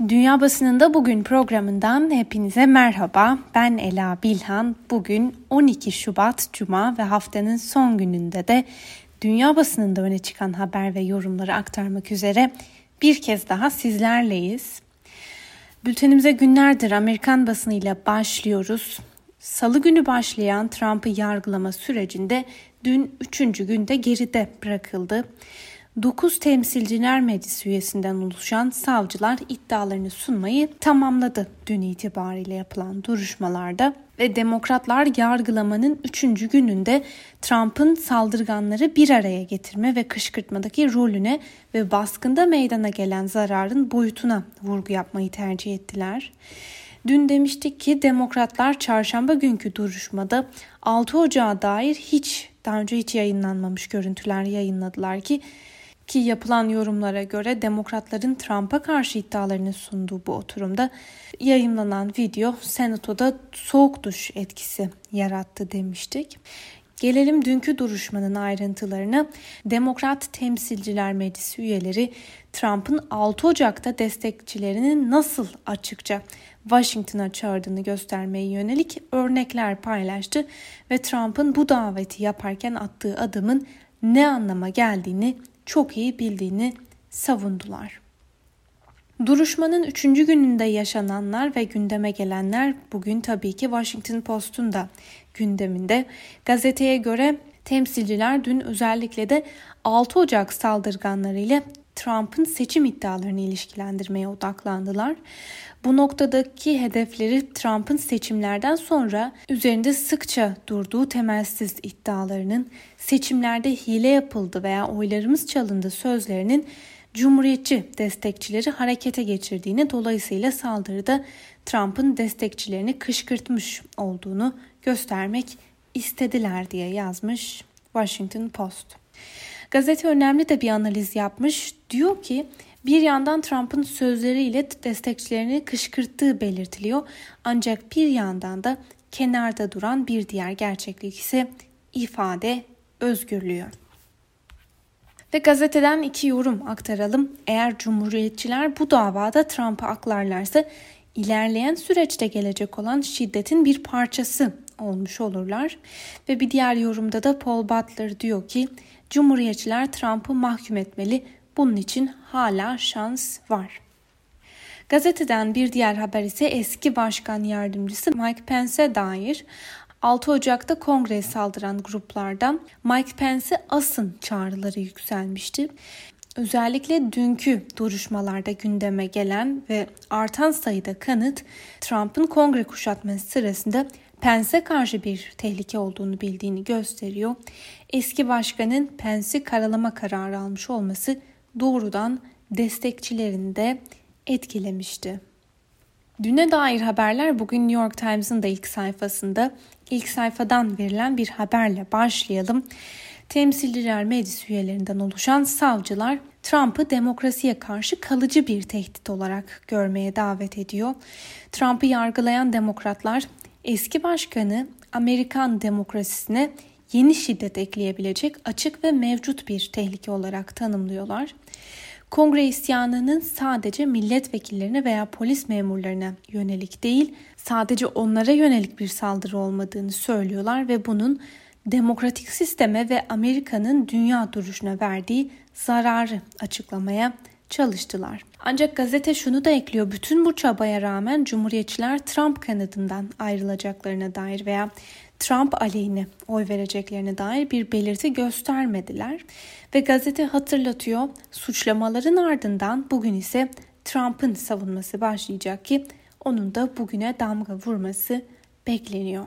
Dünya Basınında Bugün programından hepinize merhaba. Ben Ela Bilhan. Bugün 12 Şubat Cuma ve haftanın son gününde de dünya basınında öne çıkan haber ve yorumları aktarmak üzere bir kez daha sizlerleyiz. Bültenimize günlerdir Amerikan basınıyla başlıyoruz. Salı günü başlayan Trump'ı yargılama sürecinde dün üçüncü günde geride bırakıldı. 9 temsilciler meclisi üyesinden oluşan savcılar iddialarını sunmayı tamamladı dün itibariyle yapılan duruşmalarda ve demokratlar yargılamanın 3. gününde Trump'ın saldırganları bir araya getirme ve kışkırtmadaki rolüne ve baskında meydana gelen zararın boyutuna vurgu yapmayı tercih ettiler. Dün demiştik ki demokratlar çarşamba günkü duruşmada 6 Ocağı dair hiç daha önce hiç yayınlanmamış görüntüler yayınladılar ki ki yapılan yorumlara göre demokratların Trump'a karşı iddialarını sunduğu bu oturumda yayınlanan video senatoda soğuk duş etkisi yarattı demiştik. Gelelim dünkü duruşmanın ayrıntılarına. Demokrat Temsilciler Meclisi üyeleri Trump'ın 6 Ocak'ta destekçilerinin nasıl açıkça Washington'a çağırdığını göstermeye yönelik örnekler paylaştı ve Trump'ın bu daveti yaparken attığı adımın ne anlama geldiğini çok iyi bildiğini savundular. Duruşmanın üçüncü gününde yaşananlar ve gündeme gelenler bugün tabii ki Washington Post'un da gündeminde. Gazeteye göre temsilciler dün özellikle de 6 Ocak saldırganları ile Trump'ın seçim iddialarını ilişkilendirmeye odaklandılar. Bu noktadaki hedefleri Trump'ın seçimlerden sonra üzerinde sıkça durduğu temelsiz iddialarının seçimlerde hile yapıldı veya oylarımız çalındı sözlerinin Cumhuriyetçi destekçileri harekete geçirdiğini dolayısıyla saldırıda Trump'ın destekçilerini kışkırtmış olduğunu göstermek istediler diye yazmış Washington Post. Gazete önemli de bir analiz yapmış. Diyor ki bir yandan Trump'ın sözleriyle destekçilerini kışkırttığı belirtiliyor. Ancak bir yandan da kenarda duran bir diğer gerçeklik ise ifade özgürlüğü. Ve gazeteden iki yorum aktaralım. Eğer cumhuriyetçiler bu davada Trump'ı aklarlarsa ilerleyen süreçte gelecek olan şiddetin bir parçası olmuş olurlar. Ve bir diğer yorumda da Paul Butler diyor ki Cumhuriyetçiler Trump'ı mahkum etmeli. Bunun için hala şans var. Gazeteden bir diğer haber ise eski başkan yardımcısı Mike Pence'e dair 6 Ocak'ta kongreye saldıran gruplardan Mike Pence'e asın çağrıları yükselmişti. Özellikle dünkü duruşmalarda gündeme gelen ve artan sayıda kanıt Trump'ın kongre kuşatması sırasında Pence'e karşı bir tehlike olduğunu bildiğini gösteriyor. Eski başkanın Pence'i karalama kararı almış olması doğrudan destekçilerini de etkilemişti. Düne dair haberler bugün New York Times'ın da ilk sayfasında. ilk sayfadan verilen bir haberle başlayalım. Temsilciler Meclis üyelerinden oluşan savcılar Trump'ı demokrasiye karşı kalıcı bir tehdit olarak görmeye davet ediyor. Trump'ı yargılayan demokratlar eski başkanı Amerikan demokrasisine yeni şiddet ekleyebilecek açık ve mevcut bir tehlike olarak tanımlıyorlar. Kongre isyanının sadece milletvekillerine veya polis memurlarına yönelik değil, sadece onlara yönelik bir saldırı olmadığını söylüyorlar ve bunun demokratik sisteme ve Amerika'nın dünya duruşuna verdiği zararı açıklamaya çalıştılar. Ancak gazete şunu da ekliyor. Bütün bu çabaya rağmen Cumhuriyetçiler Trump kanadından ayrılacaklarına dair veya Trump aleyhine oy vereceklerine dair bir belirti göstermediler ve gazete hatırlatıyor suçlamaların ardından bugün ise Trump'ın savunması başlayacak ki onun da bugüne damga vurması bekleniyor.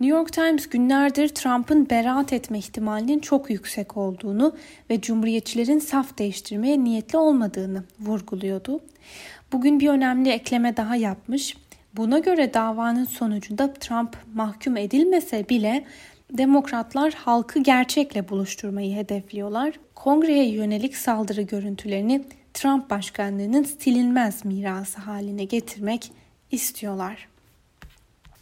New York Times günlerdir Trump'ın beraat etme ihtimalinin çok yüksek olduğunu ve cumhuriyetçilerin saf değiştirmeye niyetli olmadığını vurguluyordu. Bugün bir önemli ekleme daha yapmış. Buna göre davanın sonucunda Trump mahkum edilmese bile demokratlar halkı gerçekle buluşturmayı hedefliyorlar. Kongreye yönelik saldırı görüntülerini Trump başkanlığının silinmez mirası haline getirmek istiyorlar.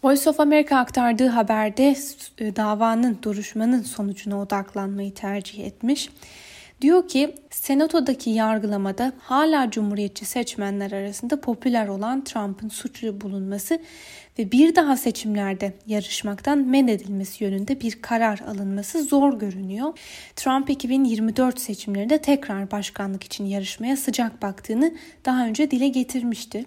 Voice of America aktardığı haberde e, davanın, duruşmanın sonucuna odaklanmayı tercih etmiş. Diyor ki senatodaki yargılamada hala cumhuriyetçi seçmenler arasında popüler olan Trump'ın suçlu bulunması ve bir daha seçimlerde yarışmaktan men edilmesi yönünde bir karar alınması zor görünüyor. Trump 2024 seçimlerinde tekrar başkanlık için yarışmaya sıcak baktığını daha önce dile getirmişti.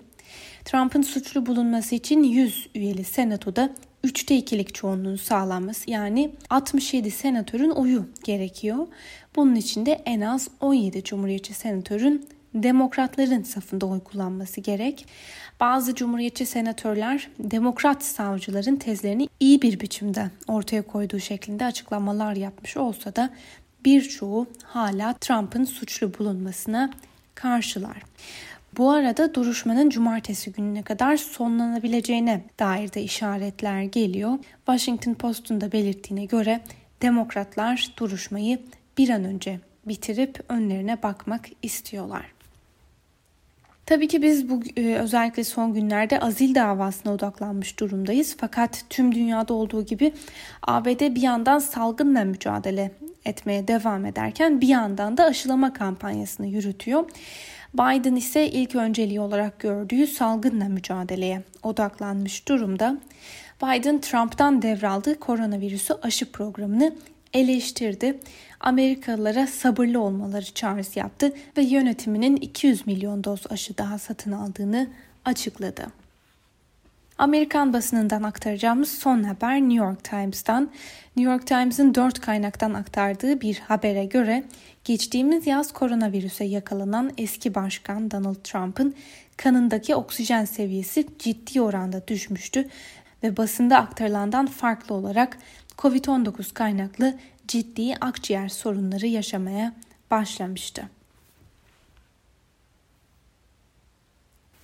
Trump'ın suçlu bulunması için 100 üyeli senatoda 3'te 2'lik çoğunluğun sağlanması yani 67 senatörün oyu gerekiyor. Bunun için de en az 17 cumhuriyetçi senatörün demokratların safında oy kullanması gerek. Bazı cumhuriyetçi senatörler demokrat savcıların tezlerini iyi bir biçimde ortaya koyduğu şeklinde açıklamalar yapmış olsa da birçoğu hala Trump'ın suçlu bulunmasına karşılar. Bu arada duruşmanın cumartesi gününe kadar sonlanabileceğine dair de işaretler geliyor. Washington Post'un da belirttiğine göre demokratlar duruşmayı bir an önce bitirip önlerine bakmak istiyorlar. Tabii ki biz bu e, özellikle son günlerde azil davasına odaklanmış durumdayız. Fakat tüm dünyada olduğu gibi ABD bir yandan salgınla mücadele etmeye devam ederken bir yandan da aşılama kampanyasını yürütüyor. Biden ise ilk önceliği olarak gördüğü salgınla mücadeleye odaklanmış durumda. Biden Trump'tan devraldığı koronavirüsü aşı programını eleştirdi. Amerikalılara sabırlı olmaları çağrısı yaptı ve yönetiminin 200 milyon doz aşı daha satın aldığını açıkladı. Amerikan basınından aktaracağımız son haber New York Times'tan. New York Times'ın dört kaynaktan aktardığı bir habere göre geçtiğimiz yaz koronavirüse yakalanan eski başkan Donald Trump'ın kanındaki oksijen seviyesi ciddi oranda düşmüştü ve basında aktarılandan farklı olarak COVID-19 kaynaklı ciddi akciğer sorunları yaşamaya başlamıştı.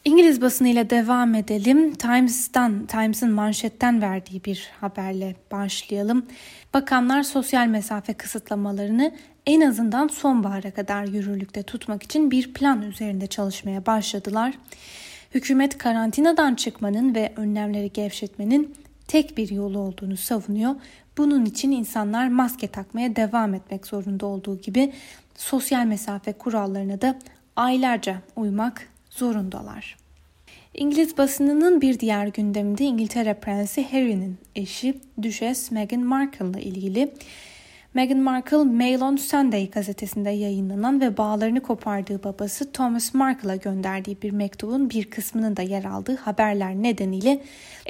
İngiliz basınıyla devam edelim. Times'tan, Times'ın manşetten verdiği bir haberle başlayalım. Bakanlar sosyal mesafe kısıtlamalarını en azından sonbahara kadar yürürlükte tutmak için bir plan üzerinde çalışmaya başladılar. Hükümet karantinadan çıkmanın ve önlemleri gevşetmenin tek bir yolu olduğunu savunuyor. Bunun için insanlar maske takmaya devam etmek zorunda olduğu gibi sosyal mesafe kurallarına da aylarca uymak zorundalar. İngiliz basınının bir diğer gündeminde İngiltere Prensi Harry'nin eşi Düşes Meghan Markle ile ilgili Meghan Markle Mail on Sunday gazetesinde yayınlanan ve bağlarını kopardığı babası Thomas Markle'a gönderdiği bir mektubun bir kısmının da yer aldığı haberler nedeniyle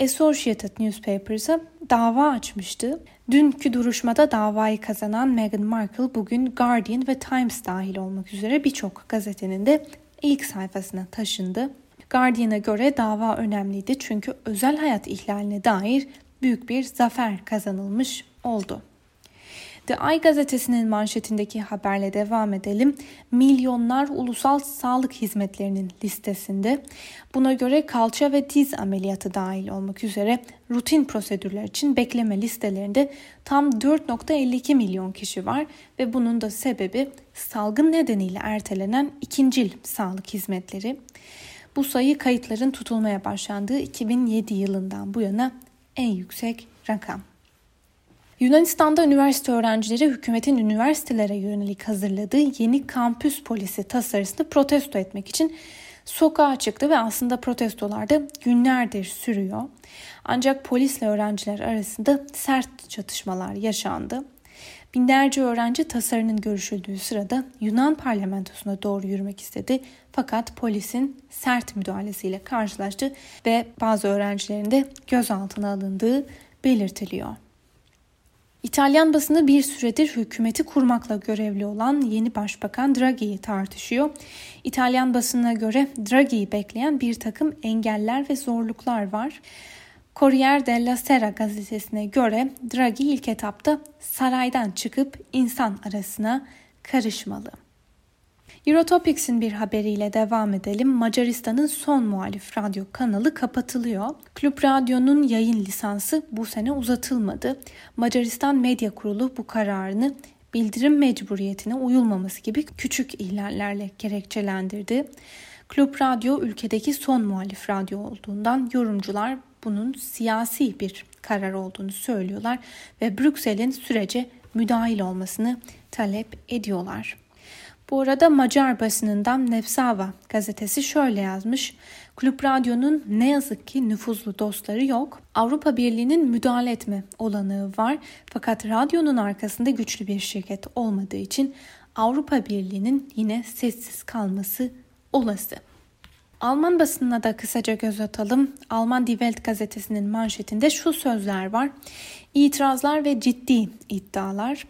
Associated Newspapers'a dava açmıştı. Dünkü duruşmada davayı kazanan Meghan Markle bugün Guardian ve Times dahil olmak üzere birçok gazetenin de ilk sayfasına taşındı. Guardian'a göre dava önemliydi çünkü özel hayat ihlaline dair büyük bir zafer kazanılmış oldu. The Eye gazetesinin manşetindeki haberle devam edelim. Milyonlar ulusal sağlık hizmetlerinin listesinde. Buna göre kalça ve diz ameliyatı dahil olmak üzere rutin prosedürler için bekleme listelerinde tam 4.52 milyon kişi var ve bunun da sebebi salgın nedeniyle ertelenen ikincil sağlık hizmetleri. Bu sayı kayıtların tutulmaya başlandığı 2007 yılından bu yana en yüksek rakam. Yunanistan'da üniversite öğrencileri hükümetin üniversitelere yönelik hazırladığı yeni kampüs polisi tasarısını protesto etmek için sokağa çıktı ve aslında protestolar da günlerdir sürüyor. Ancak polisle öğrenciler arasında sert çatışmalar yaşandı. Binlerce öğrenci tasarının görüşüldüğü sırada Yunan parlamentosuna doğru yürümek istedi fakat polisin sert müdahalesiyle karşılaştı ve bazı öğrencilerin de gözaltına alındığı belirtiliyor. İtalyan basını bir süredir hükümeti kurmakla görevli olan yeni başbakan Draghi'yi tartışıyor. İtalyan basınına göre Draghi'yi bekleyen bir takım engeller ve zorluklar var. Corriere della Sera gazetesine göre Draghi ilk etapta saraydan çıkıp insan arasına karışmalı. Eurotopics'in bir haberiyle devam edelim. Macaristan'ın son muhalif radyo kanalı kapatılıyor. Klub Radyo'nun yayın lisansı bu sene uzatılmadı. Macaristan Medya Kurulu bu kararını bildirim mecburiyetine uyulmaması gibi küçük ihlallerle gerekçelendirdi. Klub Radyo ülkedeki son muhalif radyo olduğundan yorumcular bunun siyasi bir karar olduğunu söylüyorlar ve Brüksel'in sürece müdahil olmasını talep ediyorlar. Bu arada Macar basınından Nefsava gazetesi şöyle yazmış. Kulüp Radyo'nun ne yazık ki nüfuzlu dostları yok. Avrupa Birliği'nin müdahale etme olanağı var. Fakat radyonun arkasında güçlü bir şirket olmadığı için Avrupa Birliği'nin yine sessiz kalması olası. Alman basınına da kısaca göz atalım. Alman Die Welt gazetesinin manşetinde şu sözler var. İtirazlar ve ciddi iddialar.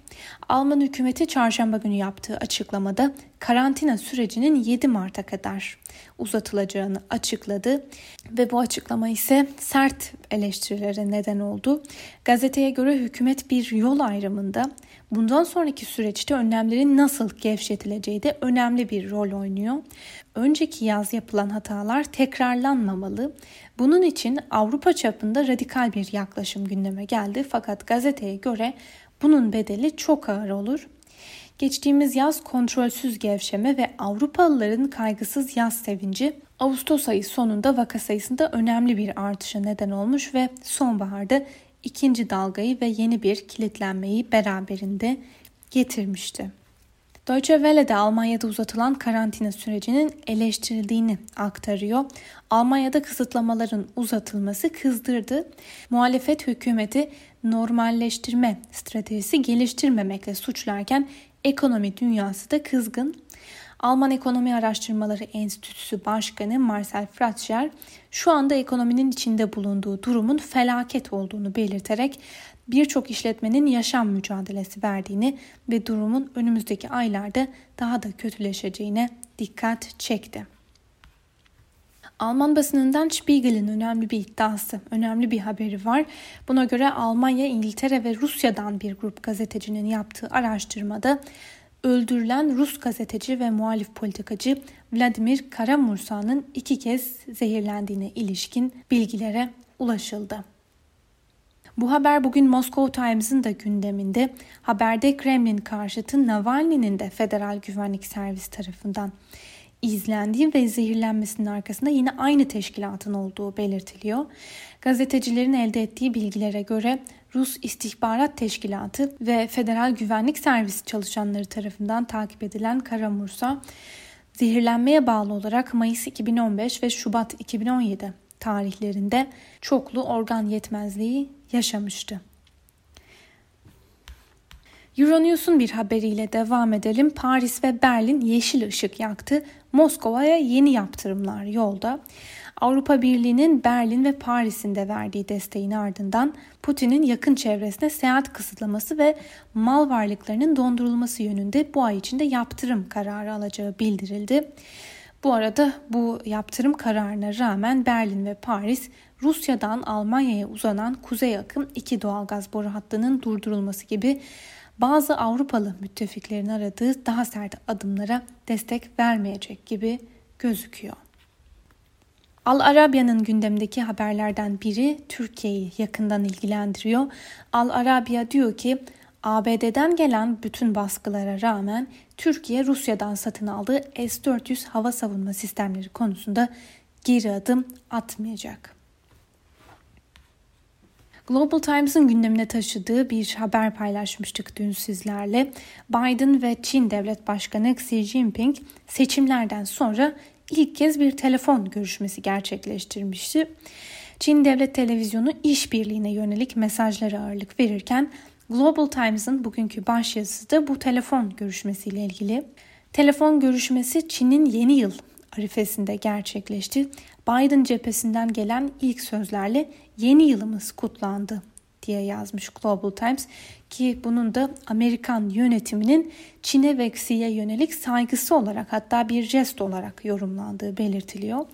Alman hükümeti çarşamba günü yaptığı açıklamada karantina sürecinin 7 Mart'a kadar uzatılacağını açıkladı ve bu açıklama ise sert eleştirilere neden oldu. Gazeteye göre hükümet bir yol ayrımında bundan sonraki süreçte önlemlerin nasıl gevşetileceği de önemli bir rol oynuyor. Önceki yaz yapılan hatalar tekrarlanmamalı. Bunun için Avrupa çapında radikal bir yaklaşım gündeme geldi fakat gazeteye göre bunun bedeli çok ağır olur. Geçtiğimiz yaz kontrolsüz gevşeme ve Avrupalıların kaygısız yaz sevinci Ağustos ayı sonunda vaka sayısında önemli bir artışa neden olmuş ve sonbaharda ikinci dalgayı ve yeni bir kilitlenmeyi beraberinde getirmişti. Deutsche Welle de Almanya'da uzatılan karantina sürecinin eleştirildiğini aktarıyor. Almanya'da kısıtlamaların uzatılması kızdırdı. Muhalefet hükümeti normalleştirme stratejisi geliştirmemekle suçlarken ekonomi dünyası da kızgın. Alman Ekonomi Araştırmaları Enstitüsü Başkanı Marcel Fratscher şu anda ekonominin içinde bulunduğu durumun felaket olduğunu belirterek birçok işletmenin yaşam mücadelesi verdiğini ve durumun önümüzdeki aylarda daha da kötüleşeceğine dikkat çekti. Alman basınından Spiegel'in önemli bir iddiası, önemli bir haberi var. Buna göre Almanya, İngiltere ve Rusya'dan bir grup gazetecinin yaptığı araştırmada öldürülen Rus gazeteci ve muhalif politikacı Vladimir Karamursa'nın iki kez zehirlendiğine ilişkin bilgilere ulaşıldı. Bu haber bugün Moscow Times'ın da gündeminde. Haberde Kremlin karşıtı Navalny'nin de Federal Güvenlik Servisi tarafından izlendiği ve zehirlenmesinin arkasında yine aynı teşkilatın olduğu belirtiliyor. Gazetecilerin elde ettiği bilgilere göre Rus İstihbarat Teşkilatı ve Federal Güvenlik Servisi çalışanları tarafından takip edilen Karamursa, zehirlenmeye bağlı olarak Mayıs 2015 ve Şubat 2017 tarihlerinde çoklu organ yetmezliği yaşamıştı. Euronews'un bir haberiyle devam edelim. Paris ve Berlin yeşil ışık yaktı. Moskova'ya yeni yaptırımlar yolda. Avrupa Birliği'nin Berlin ve Paris'in verdiği desteğin ardından Putin'in yakın çevresine seyahat kısıtlaması ve mal varlıklarının dondurulması yönünde bu ay içinde yaptırım kararı alacağı bildirildi. Bu arada bu yaptırım kararına rağmen Berlin ve Paris Rusya'dan Almanya'ya uzanan kuzey akım iki doğalgaz boru hattının durdurulması gibi bazı Avrupalı müttefiklerin aradığı daha sert adımlara destek vermeyecek gibi gözüküyor. Al Arabiya'nın gündemdeki haberlerden biri Türkiye'yi yakından ilgilendiriyor. Al Arabiya diyor ki ABD'den gelen bütün baskılara rağmen Türkiye Rusya'dan satın aldığı S-400 hava savunma sistemleri konusunda geri adım atmayacak. Global Times'ın gündemine taşıdığı bir haber paylaşmıştık dün sizlerle. Biden ve Çin Devlet Başkanı Xi Jinping seçimlerden sonra ilk kez bir telefon görüşmesi gerçekleştirmişti. Çin Devlet Televizyonu işbirliğine yönelik mesajlara ağırlık verirken Global Times'ın bugünkü başyazısı da bu telefon görüşmesiyle ilgili. Telefon görüşmesi Çin'in yeni yıl arifesinde gerçekleşti. Biden cephesinden gelen ilk sözlerle yeni yılımız kutlandı diye yazmış Global Times ki bunun da Amerikan yönetiminin Çin'e ve Xi'ye yönelik saygısı olarak hatta bir jest olarak yorumlandığı belirtiliyor.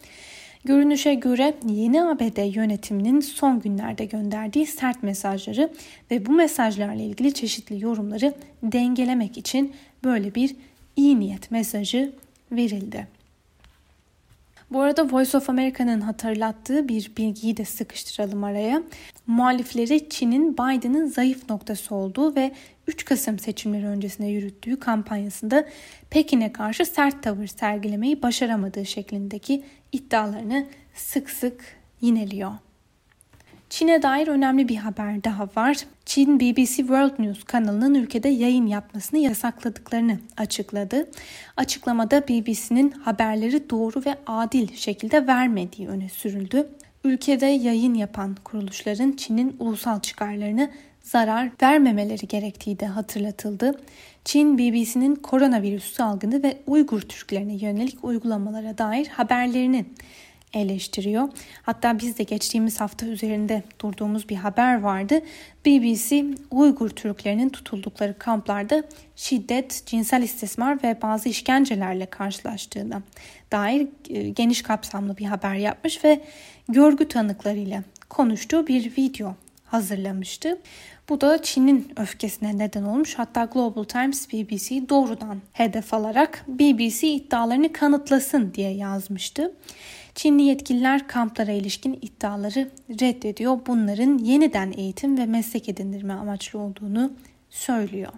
Görünüşe göre yeni ABD yönetiminin son günlerde gönderdiği sert mesajları ve bu mesajlarla ilgili çeşitli yorumları dengelemek için böyle bir iyi niyet mesajı verildi. Bu arada Voice of America'nın hatırlattığı bir bilgiyi de sıkıştıralım araya. Muhalifleri Çin'in Biden'ın zayıf noktası olduğu ve 3 Kasım seçimleri öncesinde yürüttüğü kampanyasında Pekin'e karşı sert tavır sergilemeyi başaramadığı şeklindeki iddialarını sık sık yineliyor. Çin'e dair önemli bir haber daha var. Çin BBC World News kanalının ülkede yayın yapmasını yasakladıklarını açıkladı. Açıklamada BBC'nin haberleri doğru ve adil şekilde vermediği öne sürüldü. Ülkede yayın yapan kuruluşların Çin'in ulusal çıkarlarını zarar vermemeleri gerektiği de hatırlatıldı. Çin BBC'nin koronavirüs salgını ve Uygur Türklerine yönelik uygulamalara dair haberlerini eleştiriyor. Hatta biz de geçtiğimiz hafta üzerinde durduğumuz bir haber vardı. BBC Uygur Türklerinin tutuldukları kamplarda şiddet, cinsel istismar ve bazı işkencelerle karşılaştığına dair e, geniş kapsamlı bir haber yapmış ve görgü tanıklarıyla konuştuğu bir video hazırlamıştı. Bu da Çin'in öfkesine neden olmuş. Hatta Global Times BBC doğrudan hedef alarak BBC iddialarını kanıtlasın diye yazmıştı. Çinli yetkililer kamplara ilişkin iddiaları reddediyor. Bunların yeniden eğitim ve meslek edindirme amaçlı olduğunu söylüyor.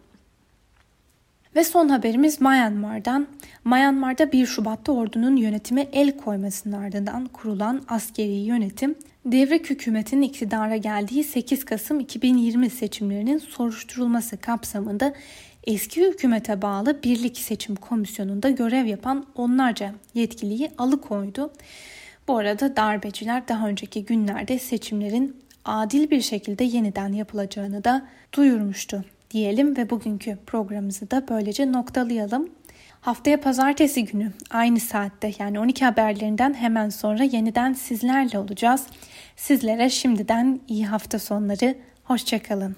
Ve son haberimiz Myanmar'dan. Myanmar'da 1 Şubat'ta ordunun yönetime el koymasının ardından kurulan askeri yönetim, devrik hükümetin iktidara geldiği 8 Kasım 2020 seçimlerinin soruşturulması kapsamında eski hükümete bağlı Birlik Seçim Komisyonu'nda görev yapan onlarca yetkiliyi alıkoydu. Bu arada darbeciler daha önceki günlerde seçimlerin adil bir şekilde yeniden yapılacağını da duyurmuştu diyelim ve bugünkü programımızı da böylece noktalayalım. Haftaya pazartesi günü aynı saatte yani 12 haberlerinden hemen sonra yeniden sizlerle olacağız. Sizlere şimdiden iyi hafta sonları, hoşçakalın.